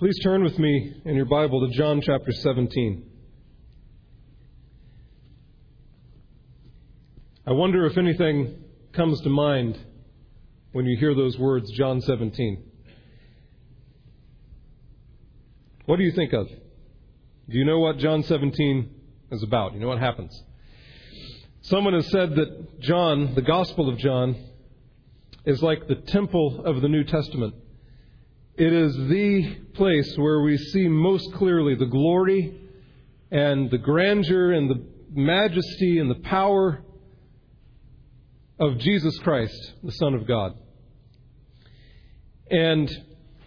Please turn with me in your Bible to John chapter 17. I wonder if anything comes to mind when you hear those words, John 17. What do you think of? Do you know what John 17 is about? You know what happens? Someone has said that John, the Gospel of John, is like the temple of the New Testament. It is the place where we see most clearly the glory and the grandeur and the majesty and the power of Jesus Christ, the Son of God. And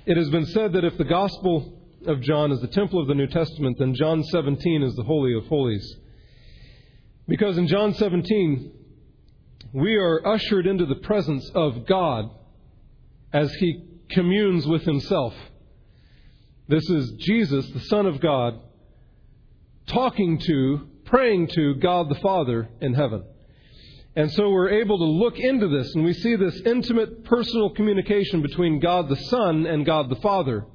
it has been said that if the Gospel of John is the temple of the New Testament, then John 17 is the Holy of Holies. Because in John 17, we are ushered into the presence of God as He communes with himself. This is Jesus, the Son of God, talking to, praying to God the Father in heaven. And so we're able to look into this and we see this intimate personal communication between God the Son and God the Father.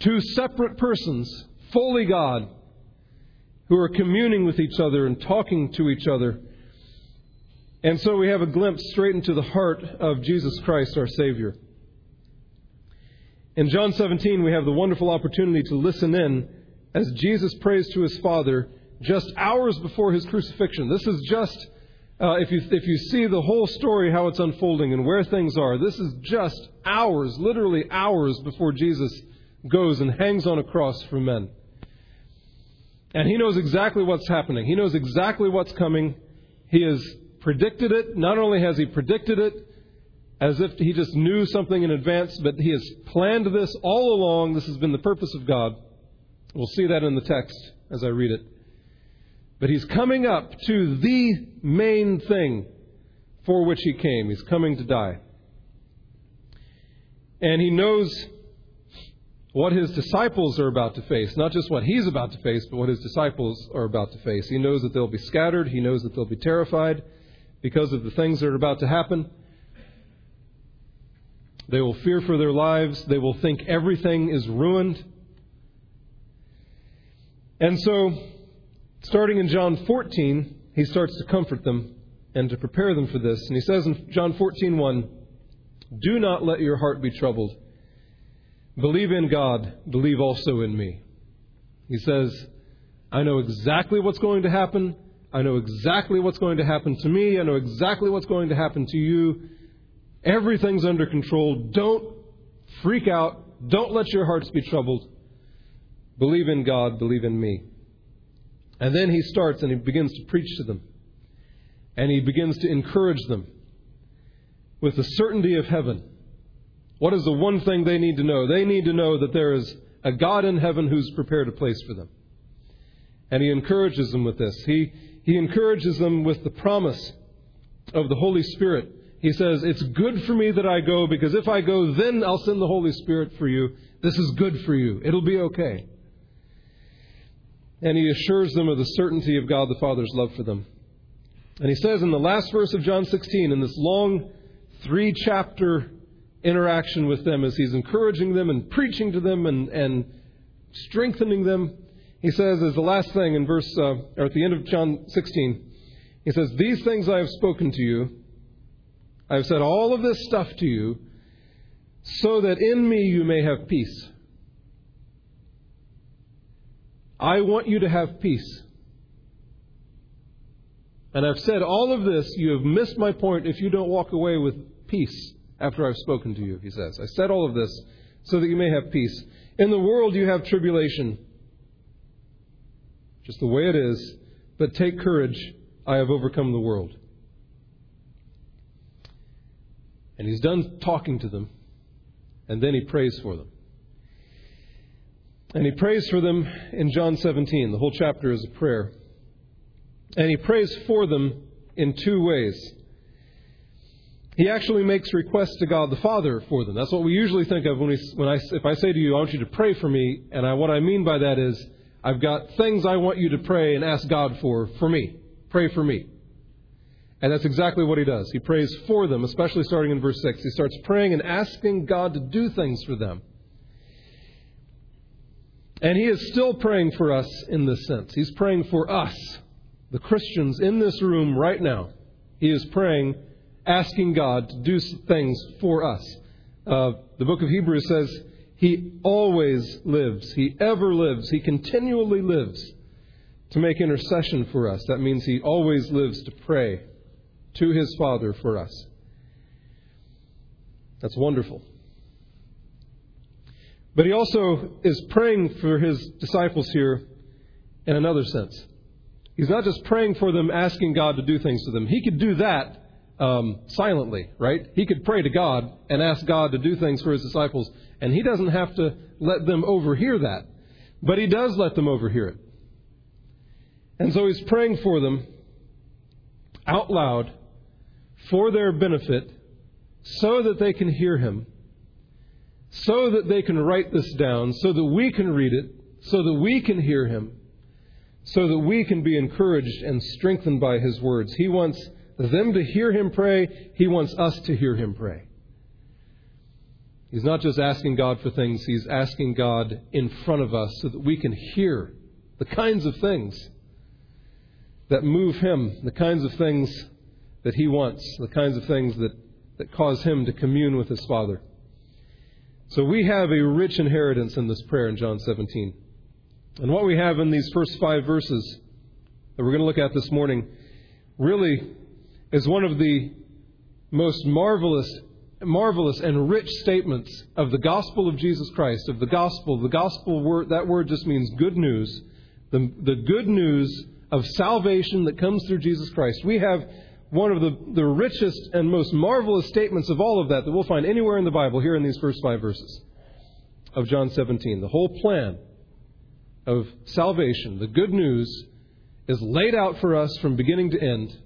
Two separate persons, fully God, who are communing with each other and talking to each other. And so we have a glimpse straight into the heart of Jesus Christ, our Savior. In John 17, we have the wonderful opportunity to listen in as Jesus prays to his Father just hours before his crucifixion. This is just, uh, if, you, if you see the whole story, how it's unfolding and where things are, this is just hours, literally hours before Jesus goes and hangs on a cross for men. And he knows exactly what's happening. He knows exactly what's coming. He has predicted it. Not only has he predicted it, as if he just knew something in advance, but he has planned this all along. This has been the purpose of God. We'll see that in the text as I read it. But he's coming up to the main thing for which he came. He's coming to die. And he knows what his disciples are about to face. Not just what he's about to face, but what his disciples are about to face. He knows that they'll be scattered. He knows that they'll be terrified because of the things that are about to happen. They will fear for their lives. They will think everything is ruined. And so, starting in John 14, he starts to comfort them and to prepare them for this. And he says in John 14:1, "Do not let your heart be troubled. Believe in God, believe also in me." He says, "I know exactly what's going to happen. I know exactly what's going to happen to me. I know exactly what's going to happen to you. Everything's under control. Don't freak out. Don't let your hearts be troubled. Believe in God, believe in me. And then he starts and he begins to preach to them. And he begins to encourage them with the certainty of heaven. What is the one thing they need to know? They need to know that there is a God in heaven who's prepared a place for them. And he encourages them with this. He, he encourages them with the promise of the Holy Spirit he says, It's good for me that I go because if I go, then I'll send the Holy Spirit for you. This is good for you. It'll be okay. And he assures them of the certainty of God the Father's love for them. And he says in the last verse of John 16, in this long three chapter interaction with them, as he's encouraging them and preaching to them and, and strengthening them, he says, as the last thing in verse, uh, or at the end of John 16, he says, These things I have spoken to you I've said all of this stuff to you so that in me you may have peace. I want you to have peace. And I've said all of this, you have missed my point if you don't walk away with peace after I've spoken to you, he says. I said all of this so that you may have peace. In the world you have tribulation, just the way it is, but take courage, I have overcome the world. And he's done talking to them, and then he prays for them. And he prays for them in John 17. The whole chapter is a prayer. And he prays for them in two ways. He actually makes requests to God the Father for them. That's what we usually think of when, we, when I, if I say to you, I want you to pray for me, and I, what I mean by that is, I've got things I want you to pray and ask God for, for me. Pray for me. And that's exactly what he does. He prays for them, especially starting in verse 6. He starts praying and asking God to do things for them. And he is still praying for us in this sense. He's praying for us, the Christians in this room right now. He is praying, asking God to do things for us. Uh, the book of Hebrews says, He always lives. He ever lives. He continually lives to make intercession for us. That means He always lives to pray to His Father for us. That's wonderful. But he also is praying for his disciples here in another sense. He's not just praying for them, asking God to do things to them. He could do that um, silently, right? He could pray to God and ask God to do things for his disciples, and he doesn't have to let them overhear that. But he does let them overhear it. And so he's praying for them out loud for their benefit so that they can hear him, so that they can write this down, so that we can read it, so that we can hear him, so that we can be encouraged and strengthened by his words. He wants them to hear him pray, he wants us to hear him pray. He's not just asking God for things, he's asking God in front of us so that we can hear the kinds of things that move him, the kinds of things that he wants, the kinds of things that that cause him to commune with his Father. So we have a rich inheritance in this prayer in John 17. And what we have in these first five verses that we're going to look at this morning really is one of the most marvelous, marvelous and rich statements of the gospel of Jesus Christ, of the gospel. The gospel word, that word just means good news. The, the good news of salvation that comes through Jesus Christ. We have one of the, the richest and most marvelous statements of all of that that we'll find anywhere in the Bible here in these first five verses of John 17. The whole plan of salvation, the good news, is laid out for us from beginning to end,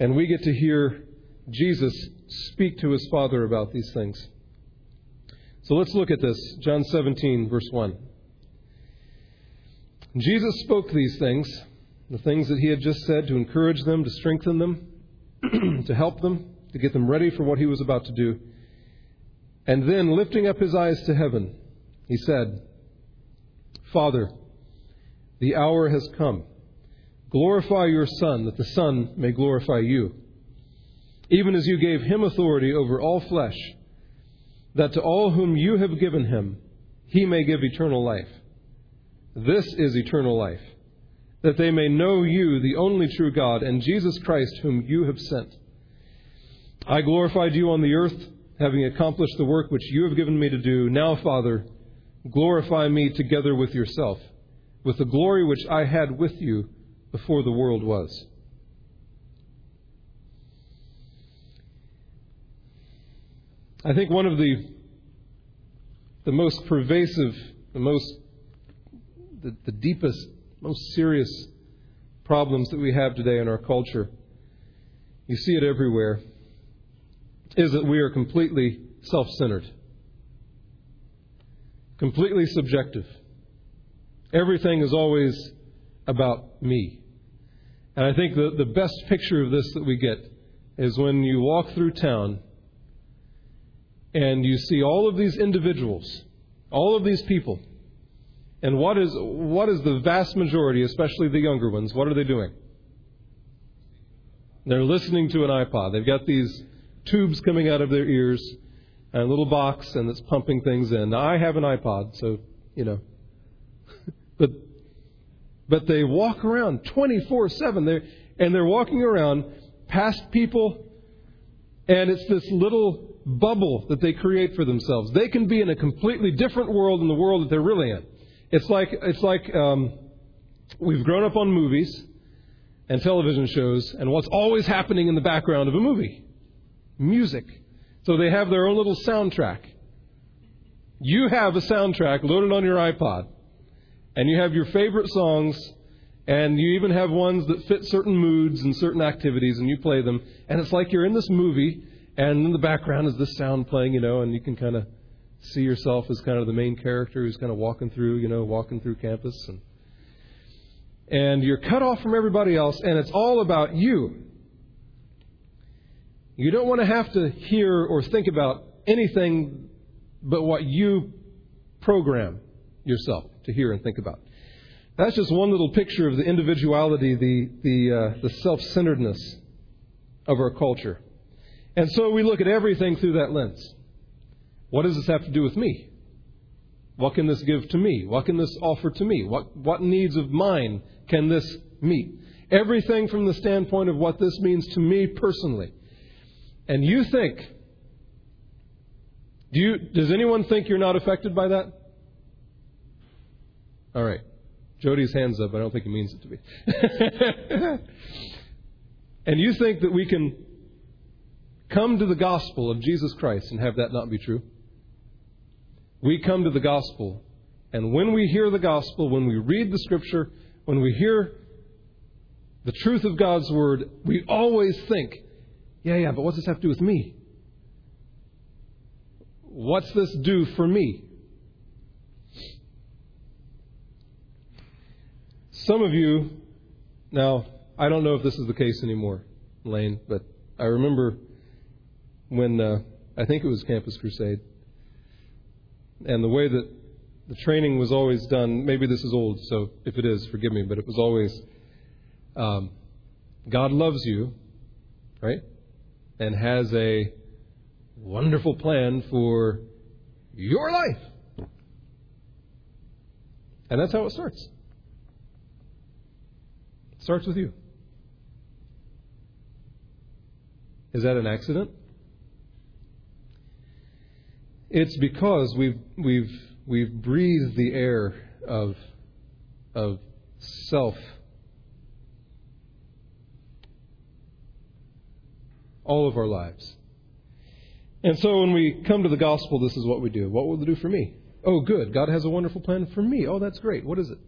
and we get to hear Jesus speak to his Father about these things. So let's look at this. John 17, verse 1. Jesus spoke these things the things that he had just said to encourage them, to strengthen them, to help them, to get them ready for what he was about to do. And then, lifting up his eyes to heaven, he said, Father, the hour has come. Glorify your Son, that the Son may glorify you. Even as you gave him authority over all flesh, that to all whom you have given him, he may give eternal life. This is eternal life that they may know you, the only true God, and Jesus Christ, whom you have sent. I glorified you on the earth, having accomplished the work which you have given me to do. Now, Father, glorify me together with yourself, with the glory which I had with you before the world was. I think one of the the most pervasive, the most the, the deepest most serious problems that we have today in our culture, you see it everywhere, is that we are completely self centered, completely subjective. Everything is always about me. And I think the, the best picture of this that we get is when you walk through town and you see all of these individuals, all of these people and what is, what is the vast majority, especially the younger ones, what are they doing? They're listening to an iPod. They've got these tubes coming out of their ears and a little box and it's pumping things in. Now, I have an iPod, so, you know. but, but they walk around 24 7. They're, and they're walking around past people, and it's this little bubble that they create for themselves. They can be in a completely different world than the world that they're really in. It's like it's like um, we've grown up on movies and television shows, and what's always happening in the background of a movie? Music. So they have their own little soundtrack. You have a soundtrack loaded on your iPod, and you have your favorite songs, and you even have ones that fit certain moods and certain activities, and you play them, and it's like you're in this movie, and in the background is this sound playing, you know, and you can kind of see yourself as kind of the main character who's kind of walking through, you know, walking through campus and and you're cut off from everybody else and it's all about you. You don't want to have to hear or think about anything but what you program. yourself to hear and think about. That's just one little picture of the individuality, the, the, uh, the self centeredness of our culture. And so we look at everything through that lens. What does this have to do with me? What can this give to me? What can this offer to me? What, what needs of mine can this meet? Everything from the standpoint of what this means to me personally. And you think, do you, does anyone think you're not affected by that? All right. Jody's hands up. I don't think he means it to be. and you think that we can come to the gospel of Jesus Christ and have that not be true? We come to the gospel, and when we hear the gospel, when we read the scripture, when we hear the truth of God's word, we always think, yeah, yeah, but what's this have to do with me? What's this do for me? Some of you, now, I don't know if this is the case anymore, Lane, but I remember when uh, I think it was Campus Crusade, and the way that the training was always done, maybe this is old, so if it is, forgive me, but it was always um, God loves you, right? And has a wonderful plan for your life. And that's how it starts. It starts with you. Is that an accident? It's because we've we've we've breathed the air of of self all of our lives. And so when we come to the gospel, this is what we do. What will it do for me? Oh, good. God has a wonderful plan for me. Oh, that's great. What is it?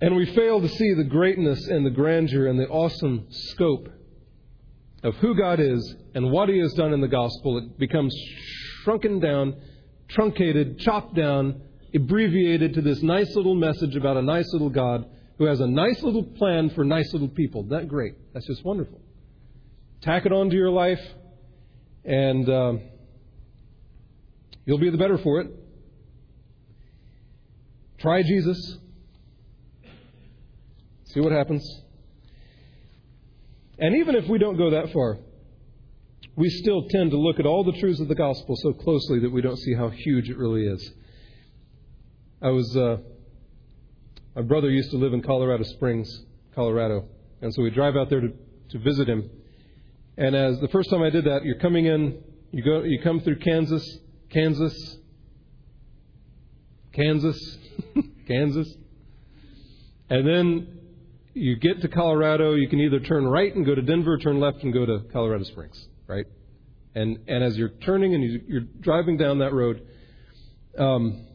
And we fail to see the greatness and the grandeur and the awesome scope of who God is and what He has done in the gospel. It becomes shrunken down, truncated, chopped down, abbreviated to this nice little message about a nice little God who has a nice little plan for nice little people. That great? That's just wonderful. Tack it onto your life, and um, you'll be the better for it. Try Jesus. See what happens. And even if we don't go that far, we still tend to look at all the truths of the gospel so closely that we don't see how huge it really is. I was, uh, my brother used to live in Colorado Springs, Colorado, and so we drive out there to, to visit him. And as the first time I did that, you're coming in, you go, you come through Kansas, Kansas, Kansas, Kansas, and then you get to Colorado, you can either turn right and go to Denver, turn left and go to Colorado Springs, right? And and as you're turning and you, are driving down that road, um,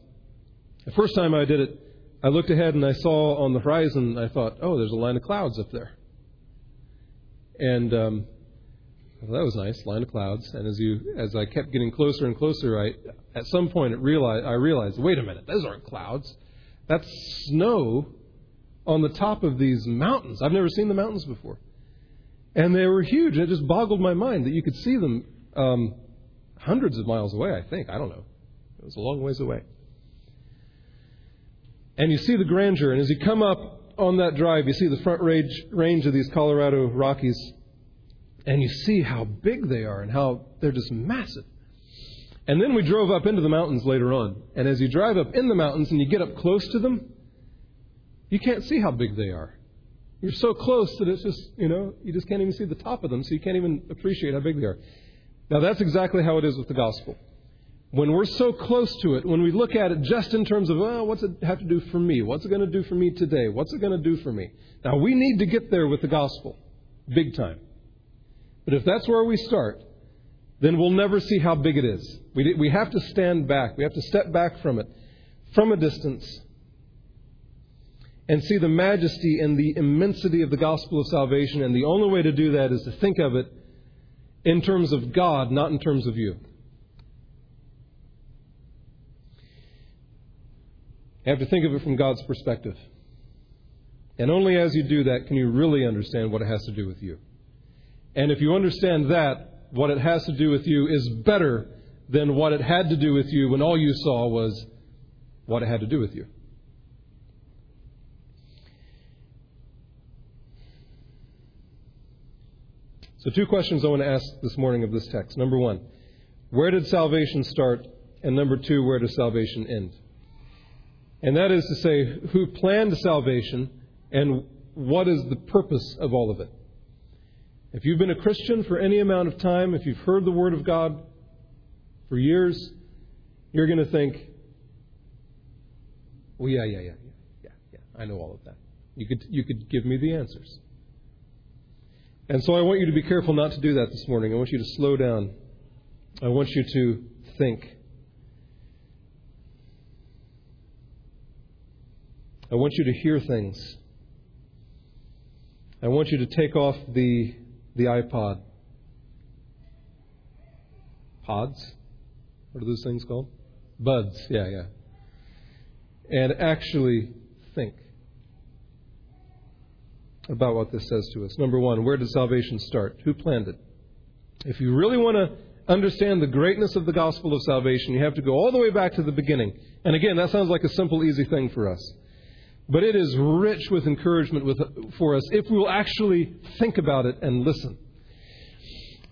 the first time I did it, I looked ahead and I saw on the horizon. I thought, oh, there's a line of clouds up there, and um, well, that was nice, line of clouds. And as you, as I kept getting closer and closer, I, at some point, it realized, I realized, wait a minute, those aren't clouds. That's snow on the top of these mountains. I've never seen the mountains before, and they were huge. It just boggled my mind that you could see them um, hundreds of miles away. I think I don't know. It was a long ways away. And you see the grandeur, and as you come up on that drive, you see the front range, range of these Colorado Rockies and you see how big they are and how they're just massive. And then we drove up into the mountains later on. And as you drive up in the mountains and you get up close to them, you can't see how big they are. You're so close that it's just, you know, you just can't even see the top of them, so you can't even appreciate how big they are. Now, that's exactly how it is with the gospel. When we're so close to it, when we look at it just in terms of, well, what's it have to do for me? What's it going to do for me today? What's it going to do for me? Now, we need to get there with the gospel, big time. But if that's where we start, then we'll never see how big it is. We, we have to stand back. We have to step back from it, from a distance, and see the majesty and the immensity of the gospel of salvation. And the only way to do that is to think of it in terms of God, not in terms of you. You have to think of it from God's perspective. And only as you do that can you really understand what it has to do with you. And if you understand that, what it has to do with you is better than what it had to do with you when all you saw was what it had to do with you. So, two questions I want to ask this morning of this text. Number one, where did salvation start? And number two, where does salvation end? And that is to say, who planned salvation and what is the purpose of all of it? If you've been a Christian for any amount of time, if you've heard the Word of God for years, you're going to think, well, yeah, yeah, yeah, yeah, yeah, yeah, I know all of that. You could, you could give me the answers. And so I want you to be careful not to do that this morning. I want you to slow down. I want you to think. I want you to hear things. I want you to take off the, the iPod. Pods? What are those things called? Buds, yeah, yeah. And actually think about what this says to us. Number one, where did salvation start? Who planned it? If you really want to understand the greatness of the gospel of salvation, you have to go all the way back to the beginning. And again, that sounds like a simple, easy thing for us. But it is rich with encouragement with, for us if we will actually think about it and listen.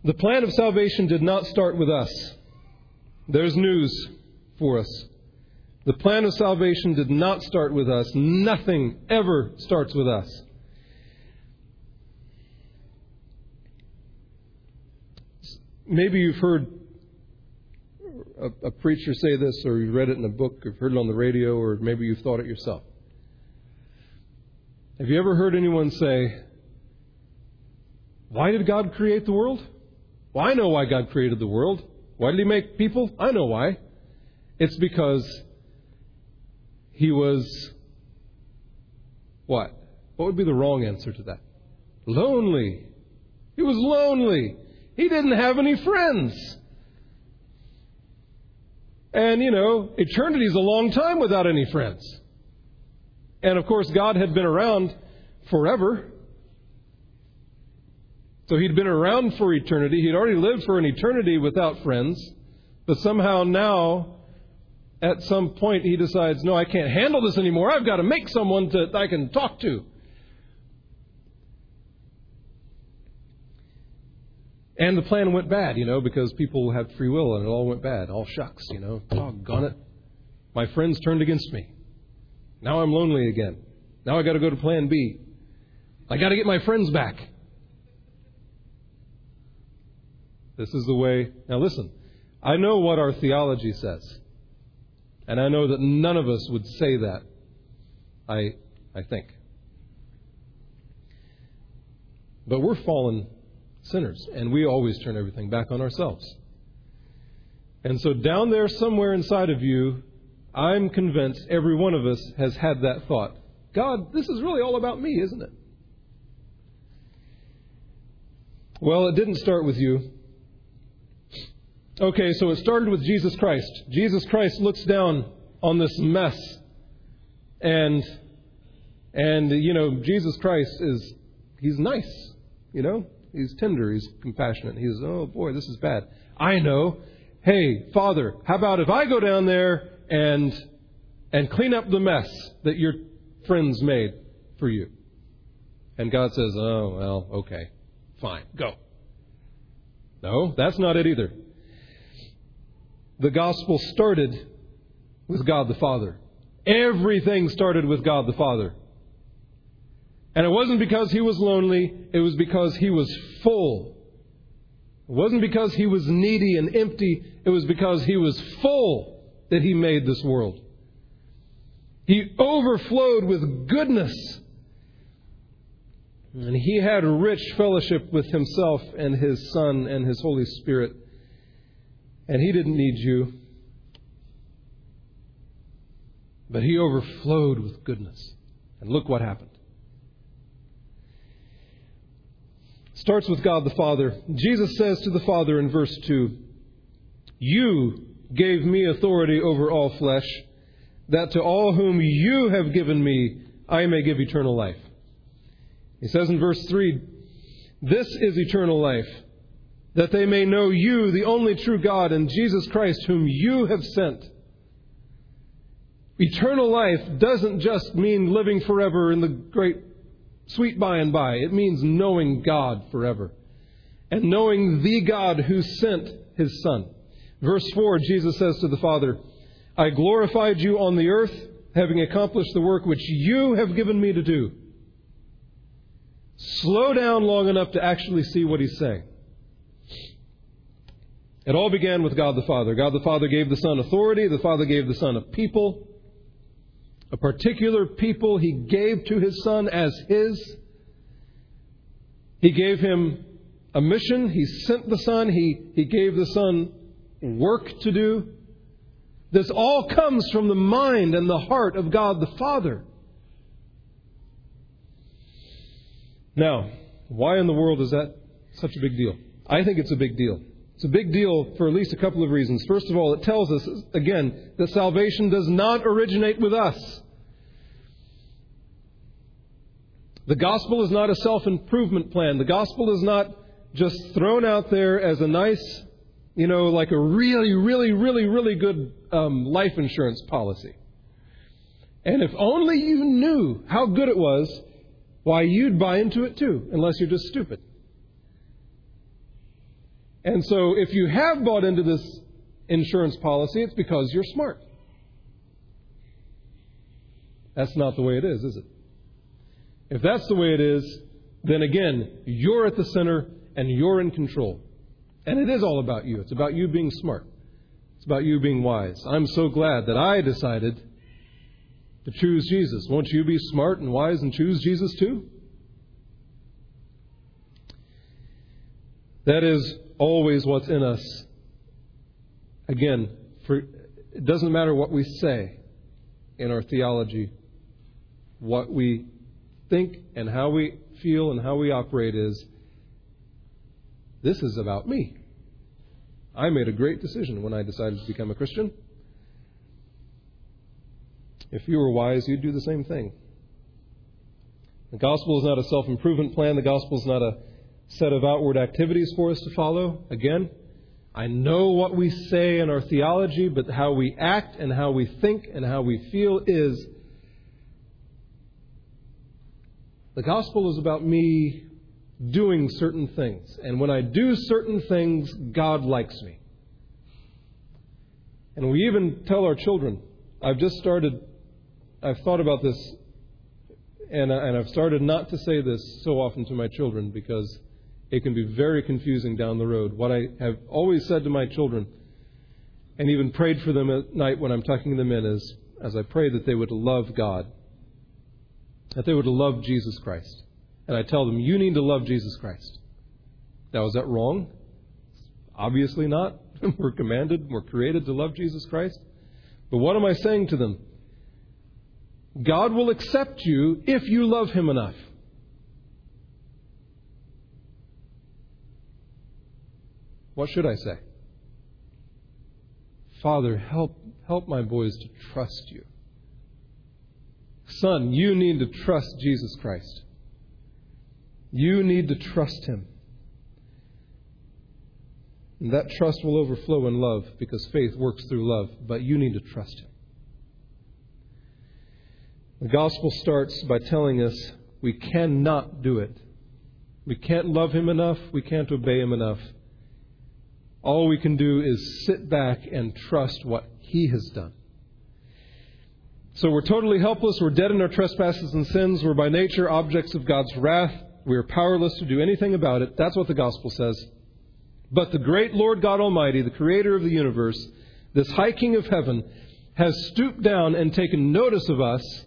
The plan of salvation did not start with us. There's news for us. The plan of salvation did not start with us. Nothing ever starts with us. Maybe you've heard a, a, preacher say this, or you've read it in a book, or heard it on the radio, or maybe you've thought it yourself. Have you ever heard anyone say, Why did God create the world? Well, I know why God created the world. Why did He make people? I know why. It's because He was what? What would be the wrong answer to that? Lonely. He was lonely. He didn't have any friends. And, you know, eternity is a long time without any friends. And of course, God had been around forever. So he'd been around for eternity. He'd already lived for an eternity without friends. But somehow now, at some point, he decides, no, I can't handle this anymore. I've got to make someone that I can talk to. And the plan went bad, you know, because people have free will and it all went bad. All shucks, you know. Doggone it. My friends turned against me. Now I'm lonely again. Now I got to go to plan B. I got to get my friends back. This is the way. Now listen, I know what our theology says. And I know that none of us would say that. I, I think. But we're fallen sinners, and we always turn everything back on ourselves. And so, down there, somewhere inside of you, I'm convinced every one of us has had that thought God, this is really all about me, isn't it? Well, it didn't start with you. Okay, so it started with Jesus Christ. Jesus Christ looks down on this mess. And and you know, Jesus Christ is he's nice, you know? He's tender, he's compassionate. He's, "Oh boy, this is bad." I know. Hey, Father, how about if I go down there and and clean up the mess that your friends made for you. And God says, "Oh, well, okay. Fine. Go." No, that's not it either. The gospel started with God the Father. Everything started with God the Father. And it wasn't because he was lonely, it was because he was full. It wasn't because he was needy and empty, it was because he was full that He made this world. He overflowed with goodness. And He had rich fellowship with Himself and His Son and His Holy Spirit. And He didn't need you. But He overflowed with goodness. And look what happened. Starts with God the Father. Jesus says to the Father in verse 2 You gave me authority over all flesh, that to all whom you have given me, I may give eternal life. He says in verse 3, This is eternal life, that they may know you, the only true God, and Jesus Christ, whom you have sent. Eternal life doesn't just mean living forever in the great sweet by and by. It means knowing God forever and knowing the God who sent his Son. Verse 4, Jesus says to the Father, I glorified you on the earth, having accomplished the work which you have given me to do. Slow down long enough to actually see what he's saying. It all began with God the Father. God the Father gave the Son authority, the Father gave the Son a people, a particular people he gave to his Son as his. He gave him a mission, he sent the Son, he, he gave the Son work to do. This all comes from the mind and the heart of God the Father. Now, why in the world is that such a big deal? I think it's a big deal. It's a big deal for at least a couple of reasons. First of all, it tells us, again, that salvation does not originate with us. The gospel is not a self improvement plan. The gospel is not just thrown out there as a nice, you know, like a really, really, really, really good um, life insurance policy. And if only you knew how good it was, why, you'd buy into it too, unless you're just stupid. And so, if you have bought into this insurance policy, it's because you're smart. That's not the way it is, is it? If that's the way it is, then again, you're at the center and you're in control. And it is all about you. It's about you being smart. It's about you being wise. I'm so glad that I decided to choose Jesus. Won't you be smart and wise and choose Jesus too? That is always what's in us. Again, for, it doesn't matter what we say in our theology, what we think and how we feel and how we operate is this is about me. I made a great decision when I decided to become a Christian. If you were wise, you'd do the same thing. The gospel is not a self improvement plan. The gospel is not a set of outward activities for us to follow. Again, I know what we say in our theology, but how we act and how we think and how we feel is the gospel is about me doing certain things. And when I do certain things, God likes me. And we even tell our children, I've just started I've thought about this, and, and I've started not to say this so often to my children because it can be very confusing down the road. What I have always said to my children, and even prayed for them at night when I'm tucking them in, is as I pray that they would love God, that they would love Jesus Christ. And I tell them, you need to love Jesus Christ. Now, is that wrong? Obviously not. we're commanded, we're created to love Jesus Christ. But what am I saying to them? God will accept you if you love Him enough. What should I say? Father, help, help my boys to trust you. Son, you need to trust Jesus Christ. You need to trust Him. And that trust will overflow in love because faith works through love, but you need to trust Him. The gospel starts by telling us we cannot do it. We can't love him enough. We can't obey him enough. All we can do is sit back and trust what he has done. So we're totally helpless. We're dead in our trespasses and sins. We're by nature objects of God's wrath. We are powerless to do anything about it. That's what the gospel says. But the great Lord God Almighty, the creator of the universe, this high king of heaven, has stooped down and taken notice of us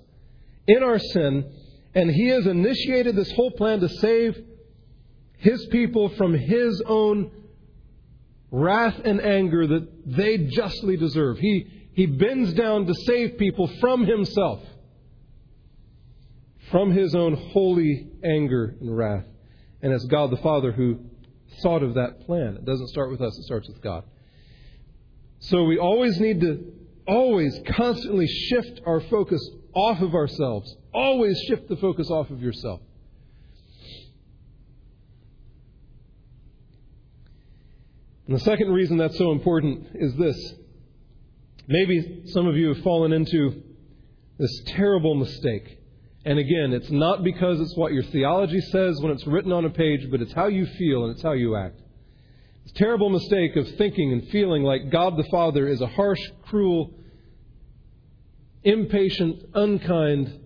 in our sin, and He has initiated this whole plan to save His people from His own wrath and anger that they justly deserve. He, he bends down to save people from Himself, from His own holy anger and wrath. And it's God the Father who thought of that plan. It doesn't start with us, it starts with God. So we always need to, always constantly shift our focus off of ourselves. Always shift the focus off of yourself. And the second reason that's so important is this. Maybe some of you have fallen into this terrible mistake. And again, it's not because it's what your theology says when it's written on a page, but it's how you feel and it's how you act. It's a terrible mistake of thinking and feeling like God the Father is a harsh, cruel, impatient, unkind,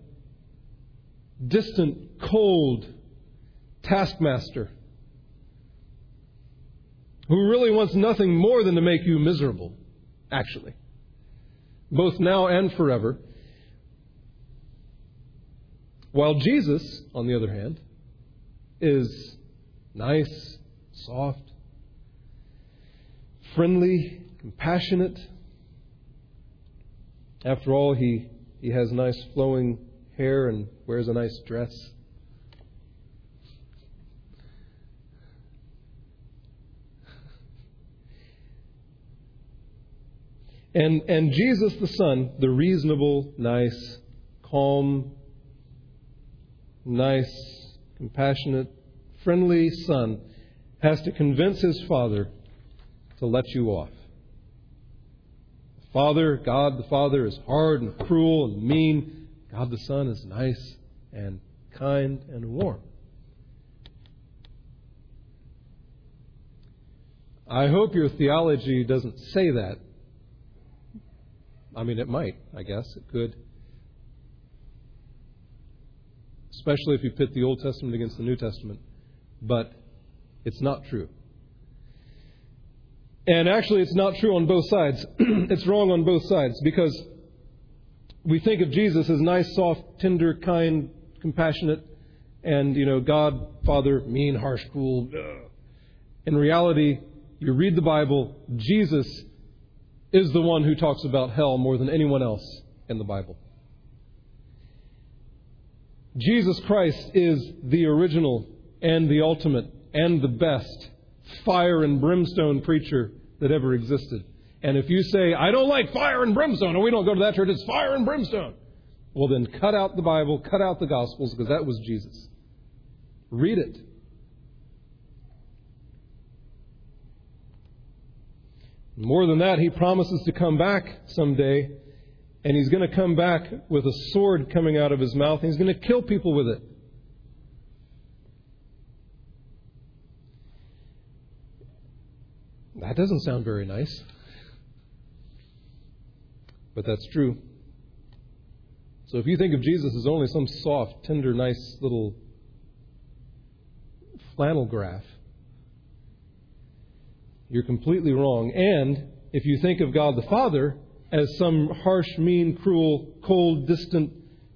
distant, cold taskmaster who really wants nothing more than to make you miserable, actually, both now and forever. While Jesus, on the other hand, is nice, soft, friendly, compassionate. After all, he, he has nice flowing hair and wears a nice dress. And, and Jesus the Son, the reasonable, nice, calm, nice, compassionate, friendly Son, has to convince his Father to let you off. The Father, God the Father, is hard and cruel and mean. God the Son is nice and kind and warm. I hope your theology doesn't say that I mean, it might, I guess. It could. Especially if you pit the Old Testament against the New Testament. But it's not true. And actually, it's not true on both sides. it's wrong on both sides because we think of Jesus as nice, soft, tender, kind, compassionate, and, you know, God, Father, mean, harsh, cruel. In reality, you read the Bible, Jesus is the one who talks about hell more than anyone else in the Bible. Jesus Christ is the original and the ultimate and the best fire and brimstone preacher that ever existed. And if you say, I don't like fire and brimstone, and we don't go to that church, it's fire and brimstone, well, then cut out the Bible, cut out the Gospels, because that was Jesus. Read it. More than that, he promises to come back someday, and he's going to come back with a sword coming out of his mouth, and he's going to kill people with it. That doesn't sound very nice. But that's true. So if you think of Jesus as only some soft, tender, nice little flannel graph, you're completely wrong. And if you think of God the Father as some harsh, mean, cruel, cold, distant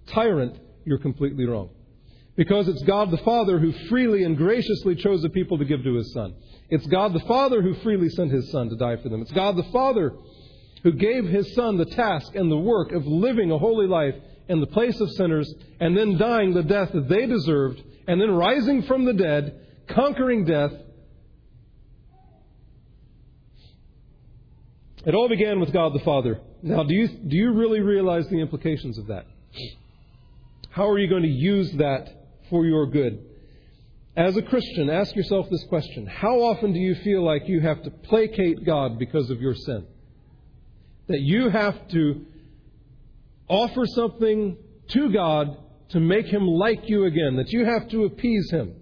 tyrant, you're completely wrong. Because it's God the Father who freely and graciously chose a people to give to His Son. It's God the Father who freely sent His Son to die for them. It's God the Father who gave His Son the task and the work of living a holy life in the place of sinners and then dying the death that they deserved and then rising from the dead, conquering death, It all began with God the Father. Now, do you, do you really realize the implications of that? How are you going to use that for your good? As a Christian, ask yourself this question How often do you feel like you have to placate God because of your sin? That you have to offer something to God to make Him like you again, that you have to appease Him?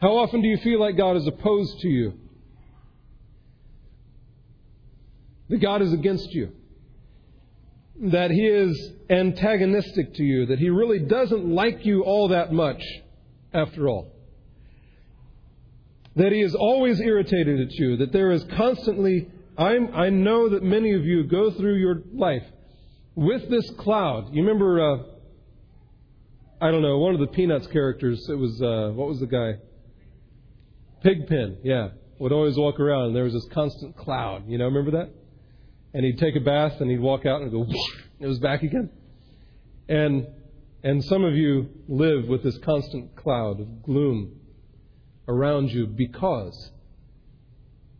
How often do you feel like God is opposed to you? That God is against you, that He is antagonistic to you, that He really doesn't like you all that much, after all. That He is always irritated at you, that there is constantly, I'm, i know that many of you go through your life with this cloud. You remember, uh, I don't know, one of the Peanuts characters, it was, uh, what was the guy? Pigpen, yeah. Would always walk around, and there was this constant cloud. You know, remember that? And he'd take a bath and he'd walk out and go, it was back again. And, and some of you live with this constant cloud of gloom around you because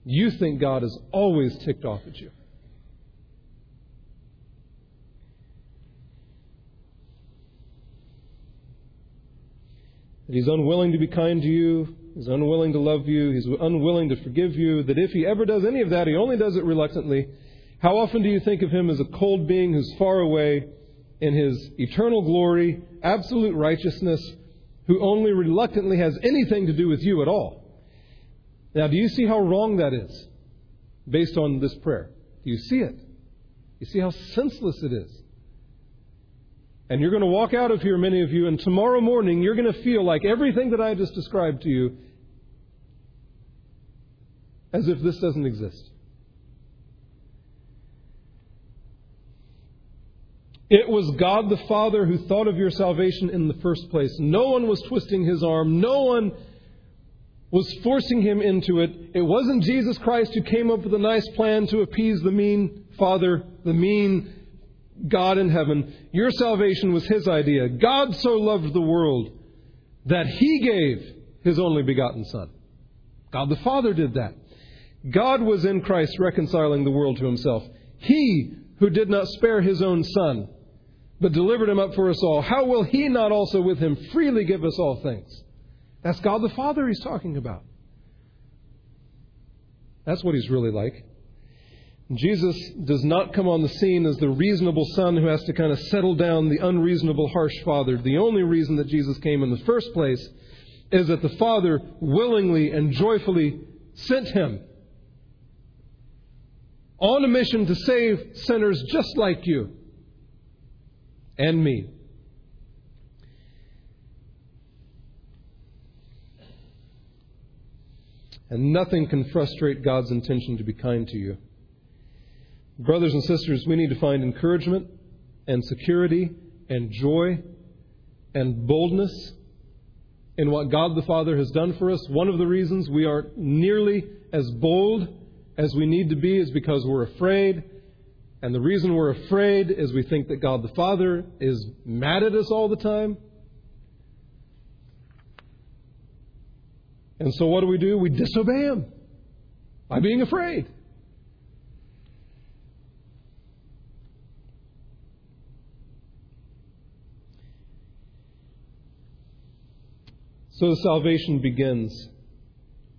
you think God is always ticked off at you. That He's unwilling to be kind to you, He's unwilling to love you. He's unwilling to forgive you. That if He ever does any of that, He only does it reluctantly. How often do you think of Him as a cold being who's far away in His eternal glory, absolute righteousness, who only reluctantly has anything to do with you at all? Now, do you see how wrong that is based on this prayer? Do you see it? You see how senseless it is? And you're going to walk out of here, many of you, and tomorrow morning you're going to feel like everything that I just described to you as if this doesn't exist. It was God the Father who thought of your salvation in the first place. No one was twisting his arm. No one was forcing him into it. It wasn't Jesus Christ who came up with a nice plan to appease the mean Father, the mean God in heaven. Your salvation was His idea. God so loved the world that He gave His only begotten Son. God the Father did that. God was in Christ reconciling the world to Himself. He who did not spare His own Son, but delivered Him up for us all, how will He not also with Him freely give us all things? That's God the Father He's talking about. That's what He's really like. Jesus does not come on the scene as the reasonable son who has to kind of settle down the unreasonable, harsh father. The only reason that Jesus came in the first place is that the Father willingly and joyfully sent him on a mission to save sinners just like you and me. And nothing can frustrate God's intention to be kind to you. Brothers and sisters, we need to find encouragement and security and joy and boldness in what God the Father has done for us. One of the reasons we aren't nearly as bold as we need to be is because we're afraid. And the reason we're afraid is we think that God the Father is mad at us all the time. And so what do we do? We disobey Him by being afraid. So salvation begins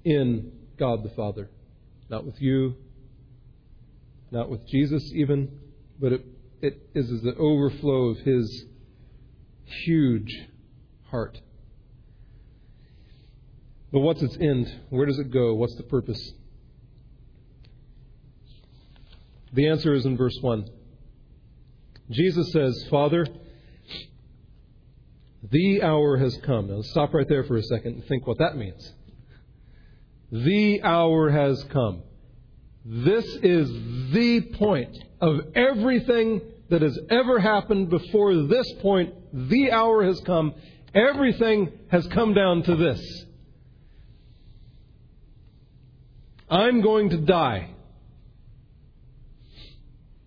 in God the Father. Not with you, not with Jesus even, but it, it is the overflow of His huge heart. But what's its end? Where does it go? What's the purpose? The answer is in verse 1. Jesus says, Father, the hour has come. Now, stop right there for a second and think what that means. The hour has come. This is the point of everything that has ever happened before this point. The hour has come. Everything has come down to this. I'm going to die.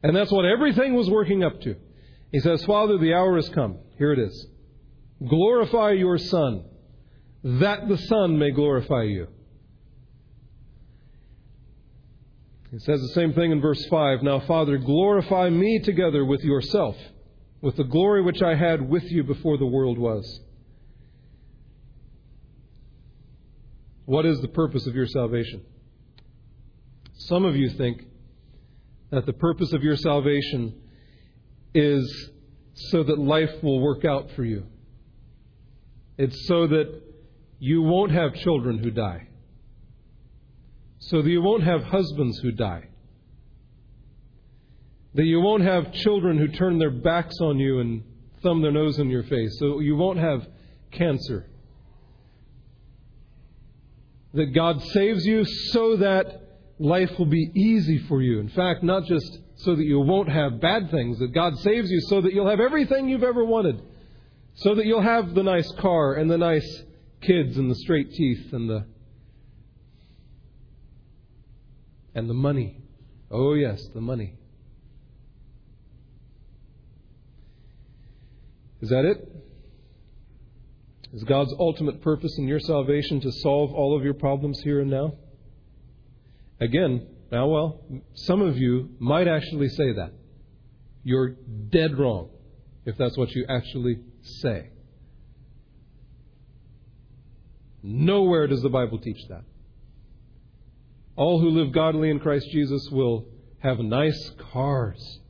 And that's what everything was working up to. He says, Father, the hour has come. Here it is. Glorify your Son, that the Son may glorify you. He says the same thing in verse 5. Now, Father, glorify me together with yourself, with the glory which I had with you before the world was. What is the purpose of your salvation? Some of you think that the purpose of your salvation is so that life will work out for you. It's so that you won't have children who die. So that you won't have husbands who die. That you won't have children who turn their backs on you and thumb their nose in your face. So you won't have cancer. That God saves you so that life will be easy for you. In fact, not just so that you won't have bad things, that God saves you so that you'll have everything you've ever wanted so that you'll have the nice car and the nice kids and the straight teeth and the and the money. Oh yes, the money. Is that it? Is God's ultimate purpose in your salvation to solve all of your problems here and now? Again, now well, some of you might actually say that. You're dead wrong if that's what you actually say. Nowhere does the Bible teach that. All who live godly in Christ Jesus will have nice cars.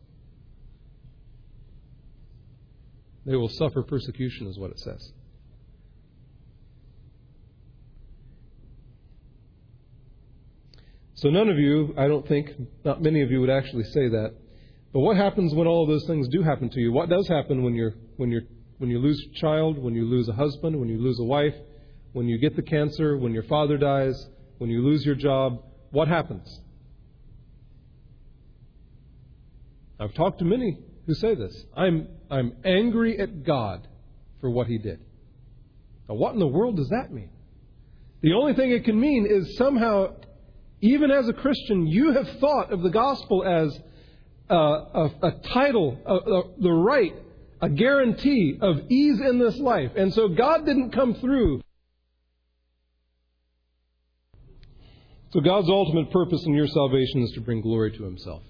They will suffer persecution, is what it says. So, none of you, I don't think, not many of you would actually say that. But what happens when all of those things do happen to you? What does happen when, you're, when, you're, when you lose a child, when you lose a husband, when you lose a wife, when you get the cancer, when your father dies, when you lose your job? What happens? I've talked to many who say this. I'm, I'm angry at God for what he did. Now, what in the world does that mean? The only thing it can mean is somehow even as a Christian, you have thought of the gospel as a, a, a title, a, the right, a guarantee of ease in this life. And so God didn't come through. So God's ultimate purpose in your salvation is to bring glory to Himself.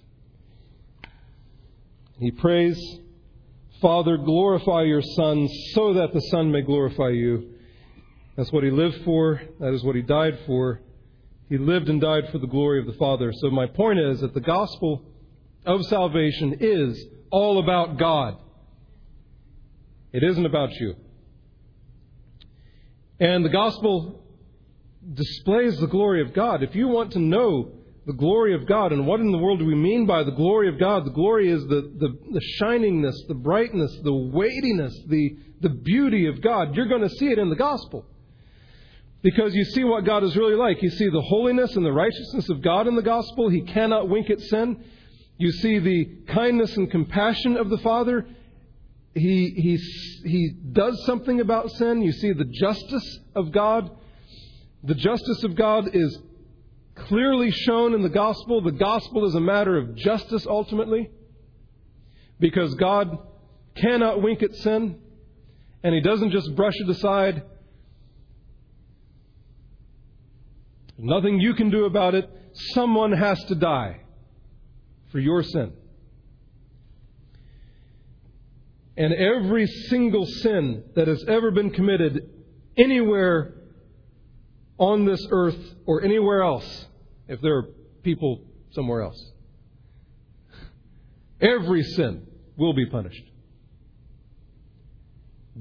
He prays, Father, glorify your Son so that the Son may glorify you. That's what He lived for. That is what He died for. He lived and died for the glory of the Father. So my point is that the gospel of salvation is all about God. It isn't about you. And the gospel displays the glory of God. If you want to know the glory of God, and what in the world do we mean by the glory of God? The glory is the, the, the shiningness, the brightness, the weightiness, the, the beauty of God. You're going to see it in the gospel. Because you see what God is really like. You see the holiness and the righteousness of God in the gospel. He cannot wink at sin. You see the kindness and compassion of the Father. He, he, he does something about sin. You see the justice of God. The justice of God is clearly shown in the gospel. The gospel is a matter of justice ultimately. Because God cannot wink at sin. And He doesn't just brush it aside. nothing you can do about it. Someone has to die for your sin. And every single sin that has ever been committed anywhere on this earth or anywhere else, if there are people somewhere else, every sin will be punished.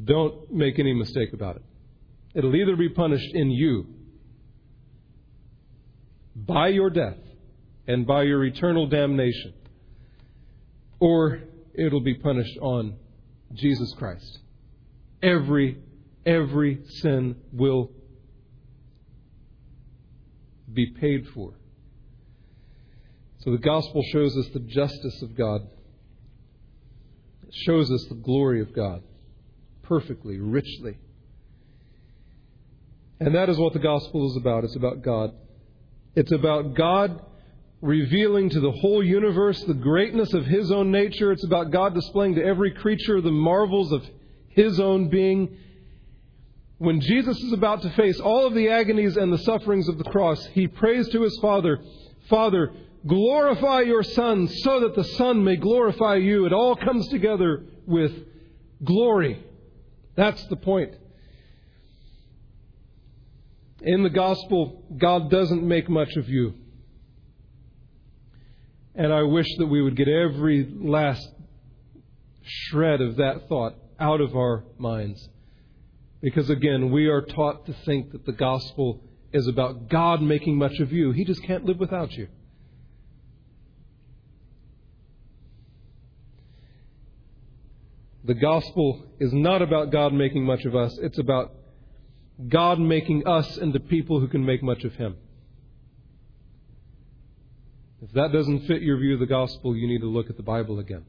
Don't make any mistake about it. It'll either be punished in you by your death and by your eternal damnation, or it'll be punished on Jesus Christ. Every, every sin will be paid for. So the gospel shows us the justice of God. It shows us the glory of God perfectly, richly. And that is what the gospel is about. It's about God. It's about God revealing to the whole universe the greatness of His own nature. It's about God displaying to every creature the marvels of His own being. When Jesus is about to face all of the agonies and the sufferings of the cross, He prays to His Father, Father, glorify your Son so that the Son may glorify you. It all comes together with glory. That's the point. In the gospel, God doesn't make much of you. And I wish that we would get every last shred of that thought out of our minds. Because again, we are taught to think that the gospel is about God making much of you. He just can't live without you. The gospel is not about God making much of us, it's about God making us into people who can make much of Him. If that doesn't fit your view of the gospel, you need to look at the Bible again.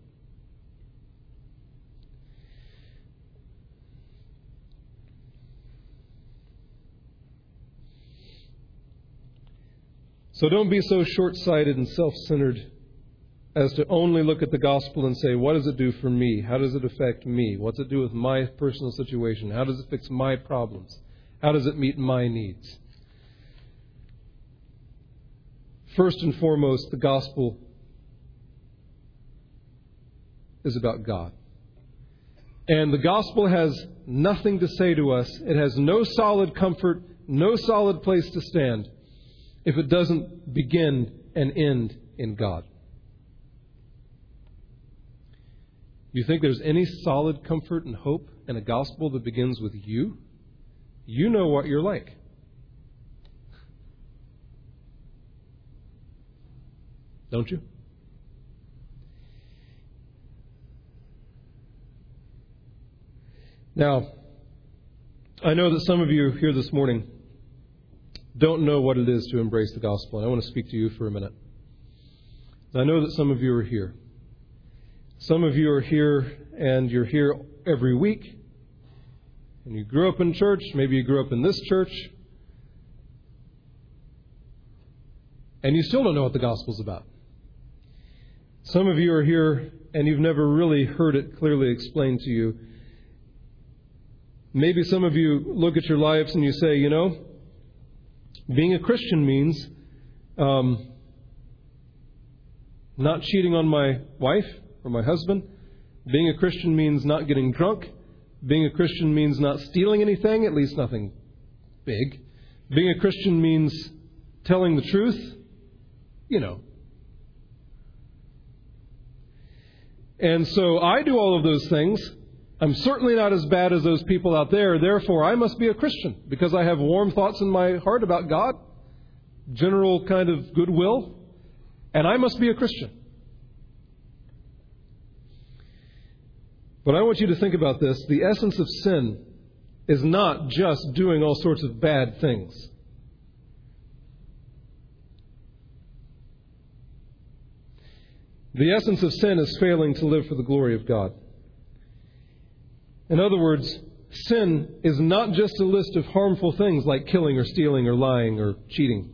So don't be so short sighted and self centered as to only look at the gospel and say, what does it do for me? How does it affect me? What's it do with my personal situation? How does it fix my problems? How does it meet my needs? First and foremost, the gospel is about God. And the gospel has nothing to say to us. It has no solid comfort, no solid place to stand if it doesn't begin and end in God. You think there's any solid comfort and hope in a gospel that begins with you? You know what you're like. Don't you? Now, I know that some of you here this morning don't know what it is to embrace the gospel, and I want to speak to you for a minute. I know that some of you are here. Some of you are here and you're here every week, and you grew up in church. Maybe you grew up in this church, and you still don't know what the gospel's about. Some of you are here and you've never really heard it clearly explained to you Maybe some of you look at your lives and you say, you know, being a Christian means um, not cheating on my wife or my husband. Being a Christian means not getting drunk. Being a Christian means not stealing anything, at least nothing big. Being a Christian means telling the truth. You know. And so I do all of those things, I'm certainly not as bad as those people out there, therefore I must be a Christian because I have warm thoughts in my heart about God, general kind of goodwill, and I must be a Christian. But I want you to think about this. The essence of sin is not just doing all sorts of bad things. The essence of sin is failing to live for the glory of God. In other words, sin is not just a list of harmful things like killing or stealing or lying or cheating.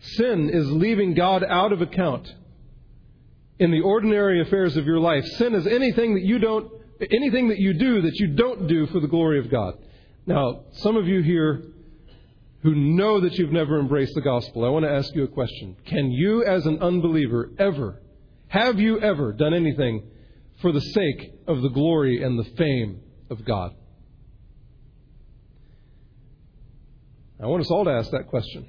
Sin is leaving God out of account in the ordinary affairs of your life. Sin is anything that you don't anything that you do that you don't do for the glory of God. Now, some of you here who know that you've never embraced the gospel, I want to ask you a question. Can you as an unbeliever ever have you ever done anything for the sake of the glory and the fame of God? I want us all to ask that question.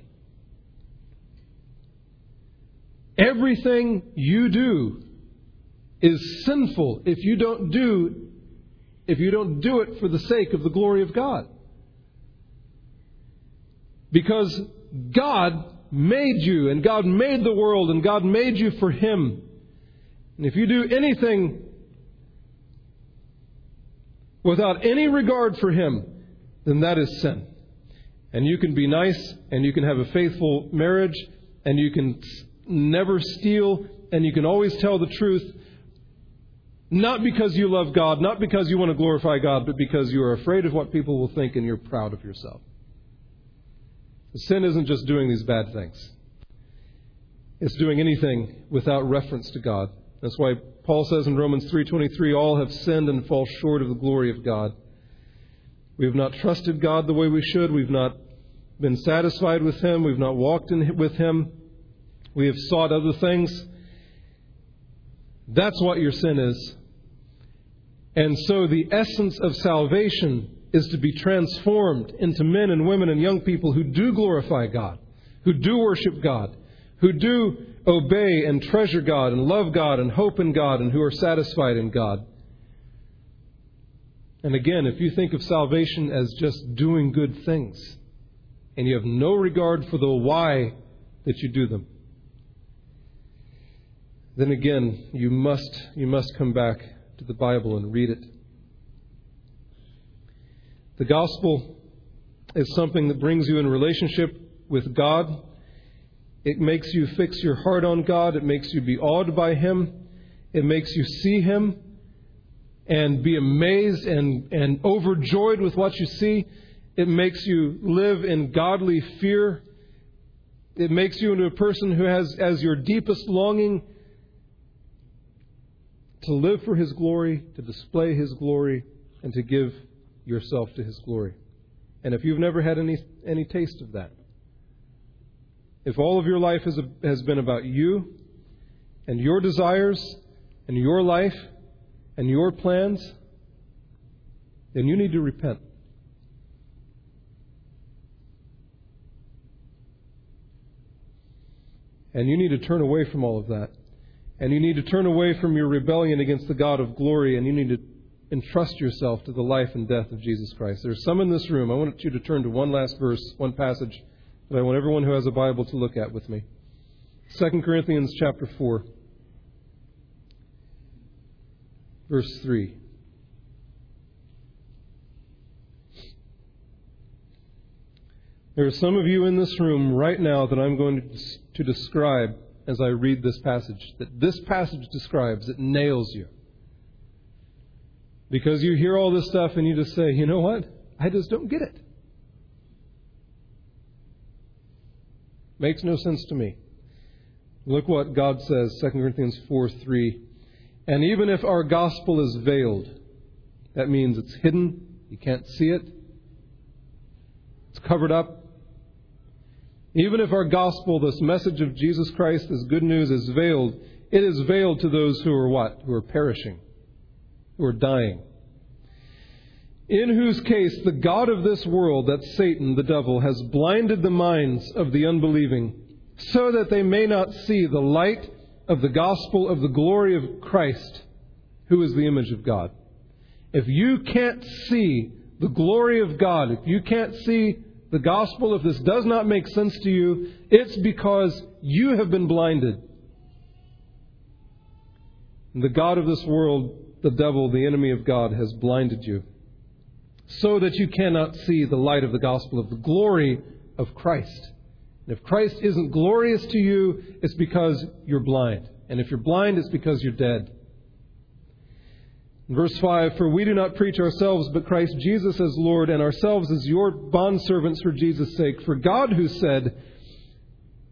Everything you do is sinful if you don't do if you don't do it for the sake of the glory of God. Because God made you and God made the world and God made you for him. And if you do anything without any regard for Him, then that is sin. And you can be nice, and you can have a faithful marriage, and you can never steal, and you can always tell the truth, not because you love God, not because you want to glorify God, but because you are afraid of what people will think and you're proud of yourself. Sin isn't just doing these bad things. It's doing anything without reference to God. That's why Paul says in Romans 3:23 all have sinned and fall short of the glory of God. We have not trusted God the way we should. We've not been satisfied with him. We've not walked in, with him. We have sought other things. That's what your sin is. And so the essence of salvation is to be transformed into men and women and young people who do glorify God, who do worship God, who do obey and treasure God and love God and hope in God and who are satisfied in God. And again, if you think of salvation as just doing good things and you have no regard for the why that you do them, then again, you must, you must come back to the Bible and read it. The gospel is something that brings you in relationship with God it makes you fix your heart on God. It makes you be awed by Him. It makes you see Him and be amazed and, and overjoyed with what you see. It makes you live in godly fear. It makes you into a person who has as your deepest longing to live for His glory, to display His glory, and to give yourself to His glory. And if you've never had any, any taste of that, if all of your life has, has been about you and your desires and your life and your plans, then you need to repent. And you need to turn away from all of that. And you need to turn away from your rebellion against the God of glory, and you need to entrust yourself to the life and death of Jesus Christ. There are some in this room. I want you to turn to one last verse, one passage that I want everyone who has a Bible to look at with me. 2 Corinthians chapter 4, verse 3. There are some of you in this room right now that I'm going to describe as I read this passage, that this passage describes, it nails you. Because you hear all this stuff and you just say, you know what? I just don't get it. Makes no sense to me. Look what God says, 2 Corinthians 4 3. And even if our gospel is veiled, that means it's hidden, you can't see it, it's covered up. Even if our gospel, this message of Jesus Christ, this good news, is veiled, it is veiled to those who are what? Who are perishing, who are dying. In whose case the God of this world, that Satan, the devil, has blinded the minds of the unbelieving, so that they may not see the light of the gospel of the glory of Christ, who is the image of God. If you can't see the glory of God, if you can't see the gospel, if this does not make sense to you, it's because you have been blinded. The God of this world, the devil, the enemy of God, has blinded you so that you cannot see the light of the gospel of the glory of Christ. And if Christ isn't glorious to you, it's because you're blind. And if you're blind, it's because you're dead. verse 5 For we do not preach ourselves, but Christ Jesus as Lord, and ourselves as your bondservants for Jesus' sake. For God, who said,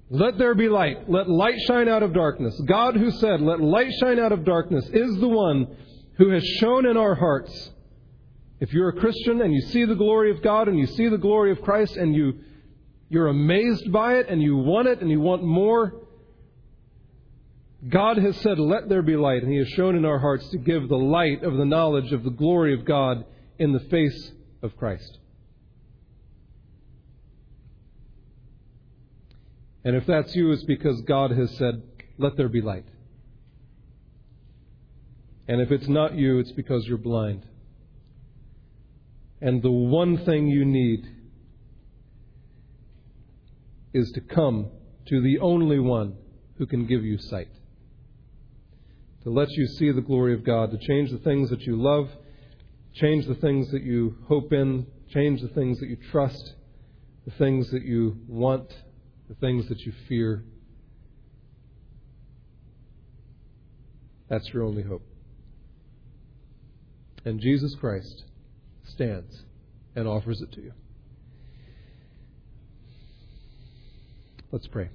Let there be light, let light shine out of darkness. God, who said, Let light shine out of darkness, is the one who has shone in our hearts if you're a Christian and you see the glory of God and you see the glory of Christ and you, you're amazed by it and you want it and you want more, God has said, Let there be light, and He has shone in our hearts to give the light of the knowledge of the glory of God in the face of Christ. And if that's you, it's because God has said, Let there be light. And if it's not you, it's because you're blind. And the one thing you need is to come to the only one who can give you sight. To let you see the glory of God, to change the things that you love, change the things that you hope in, change the things that you trust, the things that you want, the things that you fear. That's your only hope. And Jesus Christ stands and offers it to you. Let's pray.